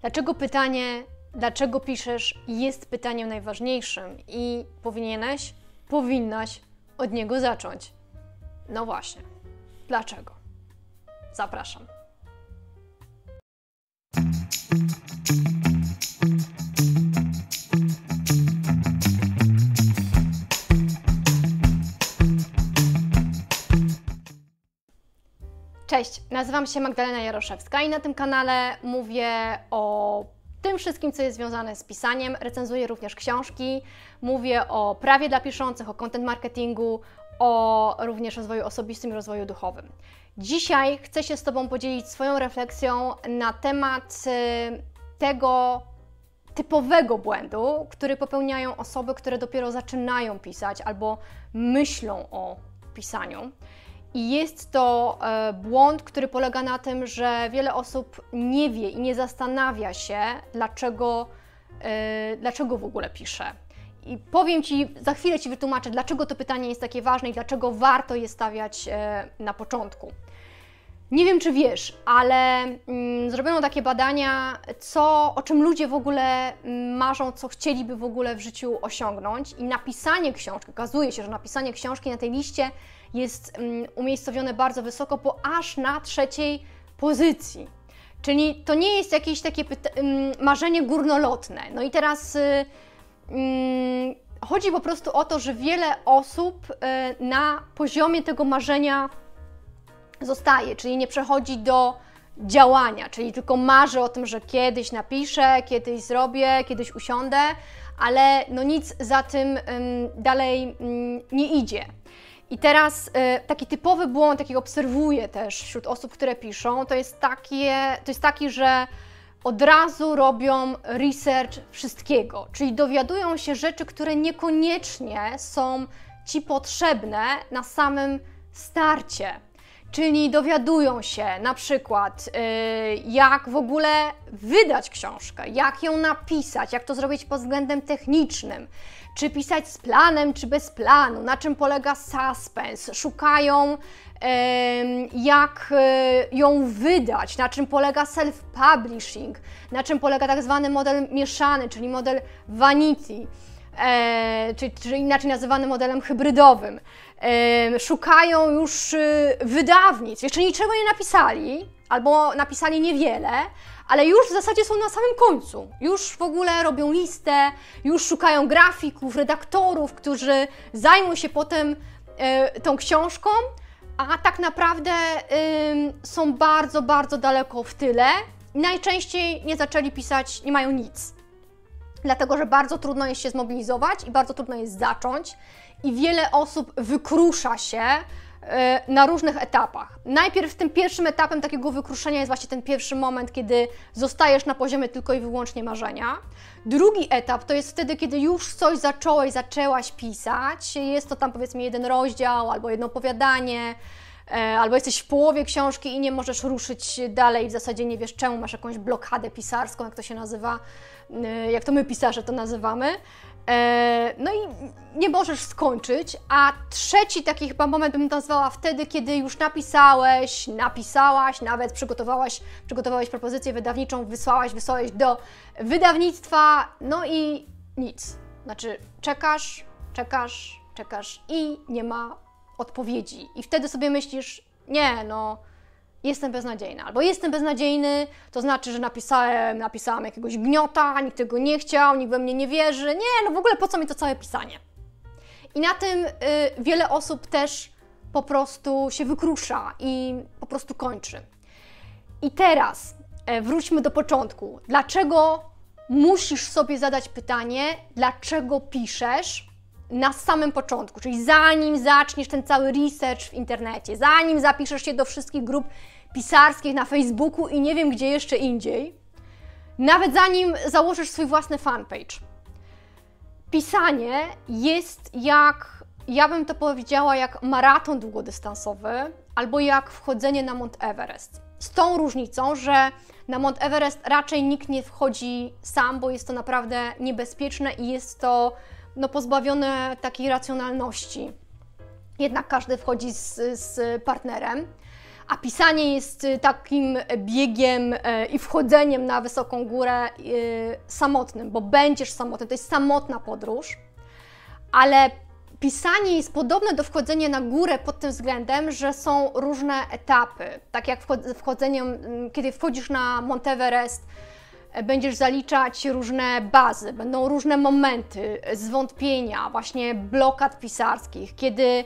Dlaczego pytanie, dlaczego piszesz, jest pytaniem najważniejszym i powinieneś, powinnaś od niego zacząć. No właśnie. Dlaczego? Zapraszam. Cześć, nazywam się Magdalena Jaroszewska i na tym kanale mówię o tym wszystkim, co jest związane z pisaniem. Recenzuję również książki, mówię o prawie dla piszących, o content marketingu, o również rozwoju osobistym i rozwoju duchowym. Dzisiaj chcę się z Tobą podzielić swoją refleksją na temat y, tego typowego błędu, który popełniają osoby, które dopiero zaczynają pisać albo myślą o pisaniu. I jest to e, błąd, który polega na tym, że wiele osób nie wie i nie zastanawia się, dlaczego, e, dlaczego w ogóle pisze. I powiem Ci, za chwilę Ci wytłumaczę, dlaczego to pytanie jest takie ważne i dlaczego warto je stawiać e, na początku. Nie wiem, czy wiesz, ale mm, zrobiono takie badania, co, o czym ludzie w ogóle mm, marzą, co chcieliby w ogóle w życiu osiągnąć. I napisanie książki, okazuje się, że napisanie książki na tej liście jest mm, umiejscowione bardzo wysoko, bo aż na trzeciej pozycji. Czyli to nie jest jakieś takie mm, marzenie górnolotne. No i teraz y, mm, chodzi po prostu o to, że wiele osób y, na poziomie tego marzenia zostaje, czyli nie przechodzi do działania, czyli tylko marzy o tym, że kiedyś napiszę, kiedyś zrobię, kiedyś usiądę, ale no nic za tym dalej nie idzie. I teraz y, taki typowy błąd, jaki obserwuję też wśród osób, które piszą, to jest, takie, to jest taki, że od razu robią research wszystkiego, czyli dowiadują się rzeczy, które niekoniecznie są ci potrzebne na samym starcie. Czyli dowiadują się na przykład, yy, jak w ogóle wydać książkę, jak ją napisać, jak to zrobić pod względem technicznym, czy pisać z planem, czy bez planu, na czym polega suspense, szukają jak e, ją wydać, na czym polega self-publishing, na czym polega tak zwany model mieszany, czyli model vanity, e, czyli, czyli inaczej nazywany modelem hybrydowym. Szukają już y, wydawnic, jeszcze niczego nie napisali, albo napisali niewiele, ale już w zasadzie są na samym końcu. Już w ogóle robią listę, już szukają grafików, redaktorów, którzy zajmą się potem e, tą książką, a tak naprawdę są bardzo, bardzo daleko w tyle. Najczęściej nie zaczęli pisać, nie mają nic. Dlatego, że bardzo trudno jest się zmobilizować i bardzo trudno jest zacząć, i wiele osób wykrusza się E, na różnych etapach. Najpierw tym pierwszym etapem takiego wykruszenia jest właśnie ten pierwszy moment, kiedy zostajesz na poziomie tylko i wyłącznie marzenia. Drugi etap to jest wtedy, kiedy już coś zacząłeś, zaczęłaś pisać. Jest to tam powiedzmy jeden rozdział albo jedno opowiadanie, albo jesteś w połowie książki i nie możesz ruszyć dalej, w zasadzie nie wiesz czemu, masz jakąś blokadę pisarską, jak to się nazywa, e, jak to my pisarze to nazywamy. E, no i nie możesz skończyć, a trzeci taki chyba moment bym nazwała wtedy, kiedy już napisałeś, napisałaś, nawet przygotowałaś, przygotowałeś propozycję wydawniczą, wysłałaś, wysłałeś do wydawnictwa, no i nic. Znaczy czekasz, czekasz, czekasz i nie ma odpowiedzi. I wtedy sobie myślisz, nie, no jestem beznadziejna, albo jestem beznadziejny, to znaczy, że napisałem, napisałam jakiegoś gniota, nikt tego nie chciał, nikt we mnie nie wierzy, nie, no w ogóle po co mi to całe pisanie? I na tym y, wiele osób też po prostu się wykrusza i po prostu kończy. I teraz y, wróćmy do początku. Dlaczego musisz sobie zadać pytanie, dlaczego piszesz na samym początku, czyli zanim zaczniesz ten cały research w internecie, zanim zapiszesz się do wszystkich grup pisarskich na Facebooku i nie wiem gdzie jeszcze indziej, nawet zanim założysz swój własny fanpage. Pisanie jest jak, ja bym to powiedziała, jak maraton długodystansowy albo jak wchodzenie na Mount Everest. Z tą różnicą, że na Mount Everest raczej nikt nie wchodzi sam, bo jest to naprawdę niebezpieczne i jest to no, pozbawione takiej racjonalności. Jednak każdy wchodzi z, z partnerem. a pisanie jest y, takim biegiem y, i wchodzeniem na wysoką górę y, samotnym, bo będziesz samotny, to jest samotna podróż, ale pisanie jest podobne do wchodzenia na górę pod tym względem, że są różne etapy. Tak jak wchodzeniem, kiedy wchodzisz na Monteverest, będziesz zaliczać różne bazy, będą różne momenty zwątpienia, właśnie blokad pisarskich, kiedy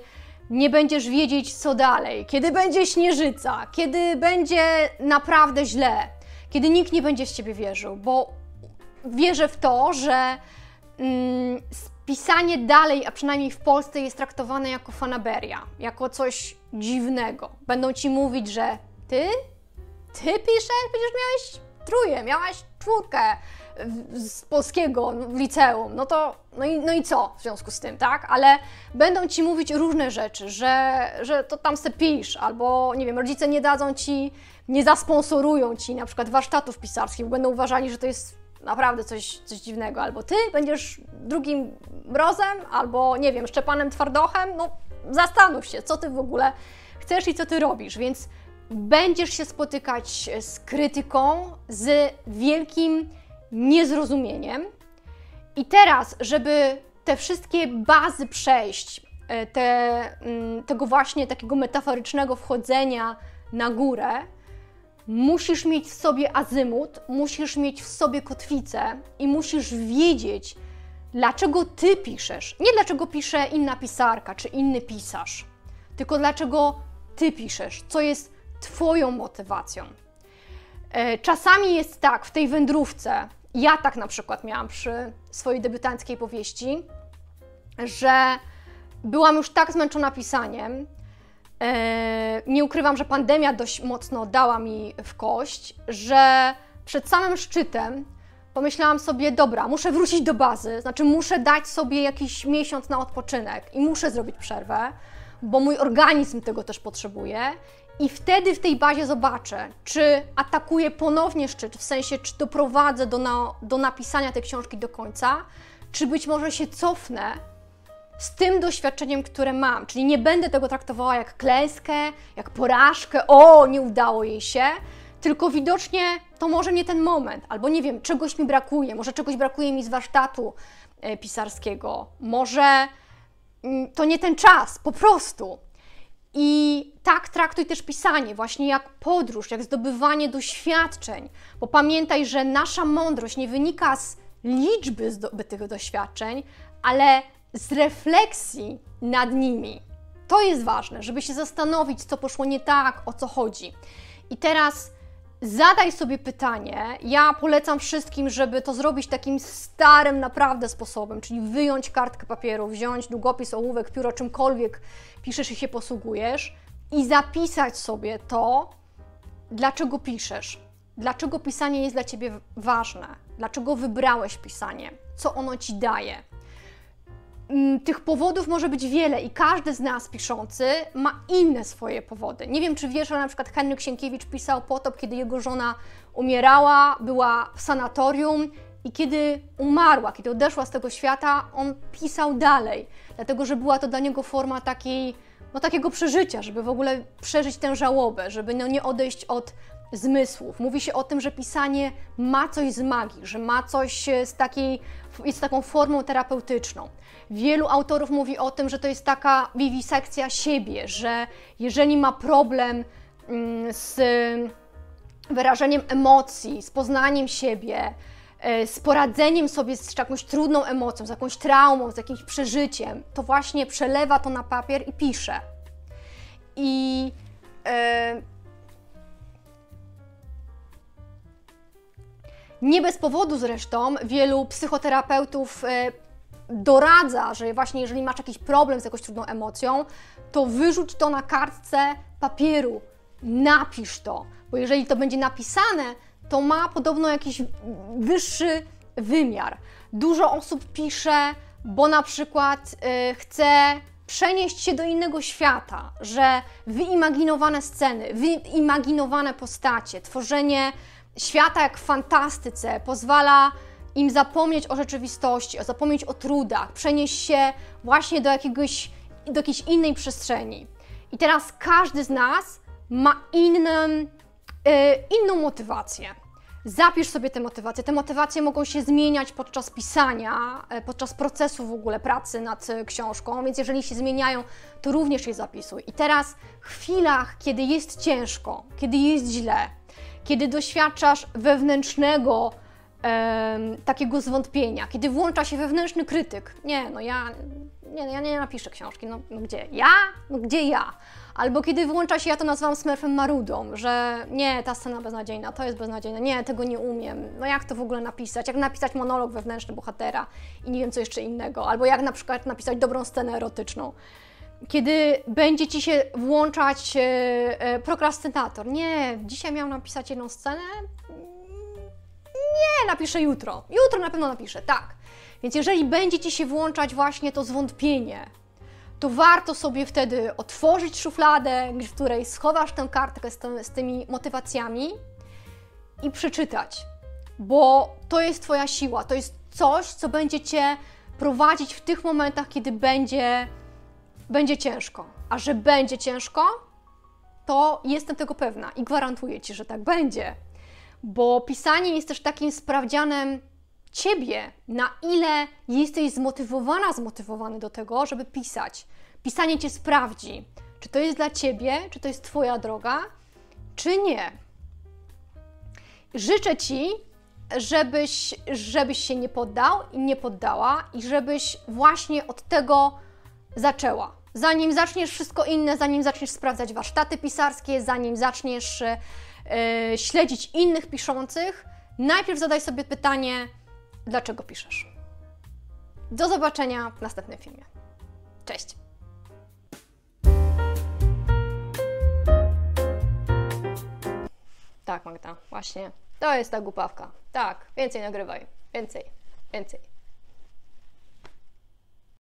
nie będziesz wiedzieć, co dalej, kiedy będzie śnieżyca, kiedy będzie naprawdę źle, kiedy nikt nie będzie z ciebie wierzył, bo wierzę w to, że mm, pisanie dalej, a przynajmniej w Polsce, jest traktowane jako fanaberia, jako coś dziwnego. Będą ci mówić, że ty? Ty piszesz? Przecież miałeś truje, miałaś czwórkę z polskiego w liceum, no to no i, no i co w związku z tym, tak? Ale będą ci mówić różne rzeczy, że, że to tam se pisz, albo nie wiem, rodzice nie dadzą ci, nie zasponsorują ci na przykład warsztatów pisarskich, będą uważali, że to jest naprawdę coś, coś dziwnego, albo ty będziesz drugim mrozem, albo nie wiem, Szczepanem Twardochem, no zastanów się, co ty w ogóle chcesz i co ty robisz, więc będziesz się spotykać z krytyką, z wielkim niezrozumieniem. I teraz, żeby te wszystkie bazy przejść, e, te, mm, tego właśnie takiego metaforycznego wchodzenia na górę, musisz mieć w sobie azymut, musisz mieć w sobie kotwicę i musisz wiedzieć, dlaczego ty piszesz. Nie dlaczego pisze inna pisarka czy inny pisarz, tylko dlaczego ty piszesz, co jest Twoją motywacją. E, czasami jest tak w tej wędrówce, ja tak na przykład miałam przy swojej debiutanckiej powieści, że byłam już tak zmęczona pisaniem. E, nie ukrywam, że pandemia dość mocno dała mi w kość, że przed samym szczytem pomyślałam sobie, dobra, muszę wrócić do bazy, znaczy muszę dać sobie jakiś miesiąc na odpoczynek i muszę zrobić przerwę, bo mój organizm tego też potrzebuje i wtedy w tej bazie zobaczę, czy atakuję ponownie szczyt, w sensie, czy doprowadzę do, na, do napisania tej książki do końca, czy być może się cofnę z tym doświadczeniem, które mam. Czyli nie będę tego traktowała jak klęskę, jak porażkę, o, nie udało jej się, tylko widocznie to może nie ten moment, albo nie wiem, czegoś mi brakuje, może czegoś brakuje mi z warsztatu e, pisarskiego, może mm, to nie ten czas, po prostu. I tak traktuj też pisanie, właśnie jak podróż, jak zdobywanie doświadczeń, bo pamiętaj, że nasza mądrość nie wynika z liczby zdobytych doświadczeń, ale z refleksji nad nimi. To jest ważne, żeby się zastanowić, co poszło nie tak, o co chodzi. I teraz zadaj sobie pytanie. Ja polecam wszystkim, żeby to zrobić takim starym naprawdę sposobem, czyli wyjąć kartkę papieru, wziąć długopis, ołówek, pióro, czymkolwiek piszesz i się posługujesz i zapisać sobie to, dlaczego piszesz, dlaczego pisanie jest dla Ciebie ważne, dlaczego wybrałeś pisanie, co ono Ci daje. Mm, tych powodów może być wiele i każdy z nas piszący ma inne swoje powody. Nie wiem, czy wiesz, ale na przykład Henryk Sienkiewicz pisał potop, kiedy jego żona umierała, była w sanatorium i kiedy umarła, kiedy odeszła z tego świata, on pisał dalej, dlatego że była to dla niego forma takiej, no, takiego przeżycia, żeby w ogóle przeżyć tę żałobę, żeby no, nie odejść od zmysłów. Mówi się o tym, że pisanie ma coś z magii, że ma coś z takiej, jest taką formą terapeutyczną. Wielu autorów mówi o tym, że to jest taka wiwisekcja siebie, że jeżeli ma problem mm, z wyrażeniem emocji, z poznaniem siebie, e, z poradzeniem sobie z jakąś trudną emocją, z jakąś traumą, z jakimś przeżyciem, to właśnie przelewa to na papier i pisze. I yy, nie bez powodu zresztą wielu psychoterapeutów yy, doradza, że właśnie jeżeli masz jakiś problem z jakąś trudną emocją, to wyrzuć to na kartce papieru, napisz to, bo jeżeli to będzie napisane, to ma podobno jakiś wyższy wymiar. Dużo osób pisze, bo na przykład yy, chce przenieść się do innego świata, że wyimaginowane sceny, wyimaginowane postacie, tworzenie świata jak w fantastyce pozwala im zapomnieć o rzeczywistości, o zapomnieć o trudach, przenieść się właśnie do, jakiegoś, do jakiejś innej przestrzeni. I teraz każdy z nas ma inną, yy, inną motywację. Zapisz sobie te motywacje. Te motywacje mogą się zmieniać podczas pisania, e, podczas procesu w ogóle pracy nad e, książką, więc jeżeli się zmieniają, to również je zapisuj. I teraz w chwilach, kiedy jest ciężko, kiedy jest źle, kiedy doświadczasz wewnętrznego takiego zwątpienia, kiedy włącza się wewnętrzny krytyk. Nie, no ja nie, no ja nie napiszę książki. No, no gdzie? Ja? No gdzie ja? Albo kiedy włącza się, ja to nazywam smurfem marudą, że nie, ta scena beznadziejna, to jest beznadziejne, nie, tego nie umiem. No jak to w ogóle napisać? Jak napisać monolog wewnętrzny bohatera i nie wiem co jeszcze innego. Albo jak na przykład napisać dobrą scenę erotyczną. Kiedy będzie Ci się włączać e, e, prokrastynator. Nie, dzisiaj miałam napisać jedną scenę, nie, napiszę jutro. Jutro na pewno napiszę, tak. Więc jeżeli będzie Ci się włączać właśnie to zwątpienie, to warto sobie wtedy otworzyć szufladę, w której schowasz tę kartkę z, z tymi motywacjami i przeczytać, bo to jest Twoja siła, to jest coś, co będzie Cię prowadzić w tych momentach, kiedy będzie, będzie ciężko. A że będzie ciężko, to jestem tego pewna i gwarantuję Ci, że tak będzie bo pisanie jest też takim sprawdzianem ciebie, na ile jesteś zmotywowana, zmotywowany do tego, żeby pisać. Pisanie cię sprawdzi, czy to jest dla ciebie, czy to jest twoja droga, czy nie. Życzę ci, żebyś, żebyś się nie poddał i nie poddała, i żebyś właśnie od tego zaczęła. Zanim zaczniesz wszystko inne, zanim zaczniesz sprawdzać warsztaty pisarskie, zanim zaczniesz E, śledzić innych piszących, najpierw zadaj sobie pytanie, dlaczego piszesz. Do zobaczenia w następnym filmie. Cześć! Tak, Magda, właśnie. To jest ta głupawka. Tak, więcej nagrywaj. Więcej, więcej.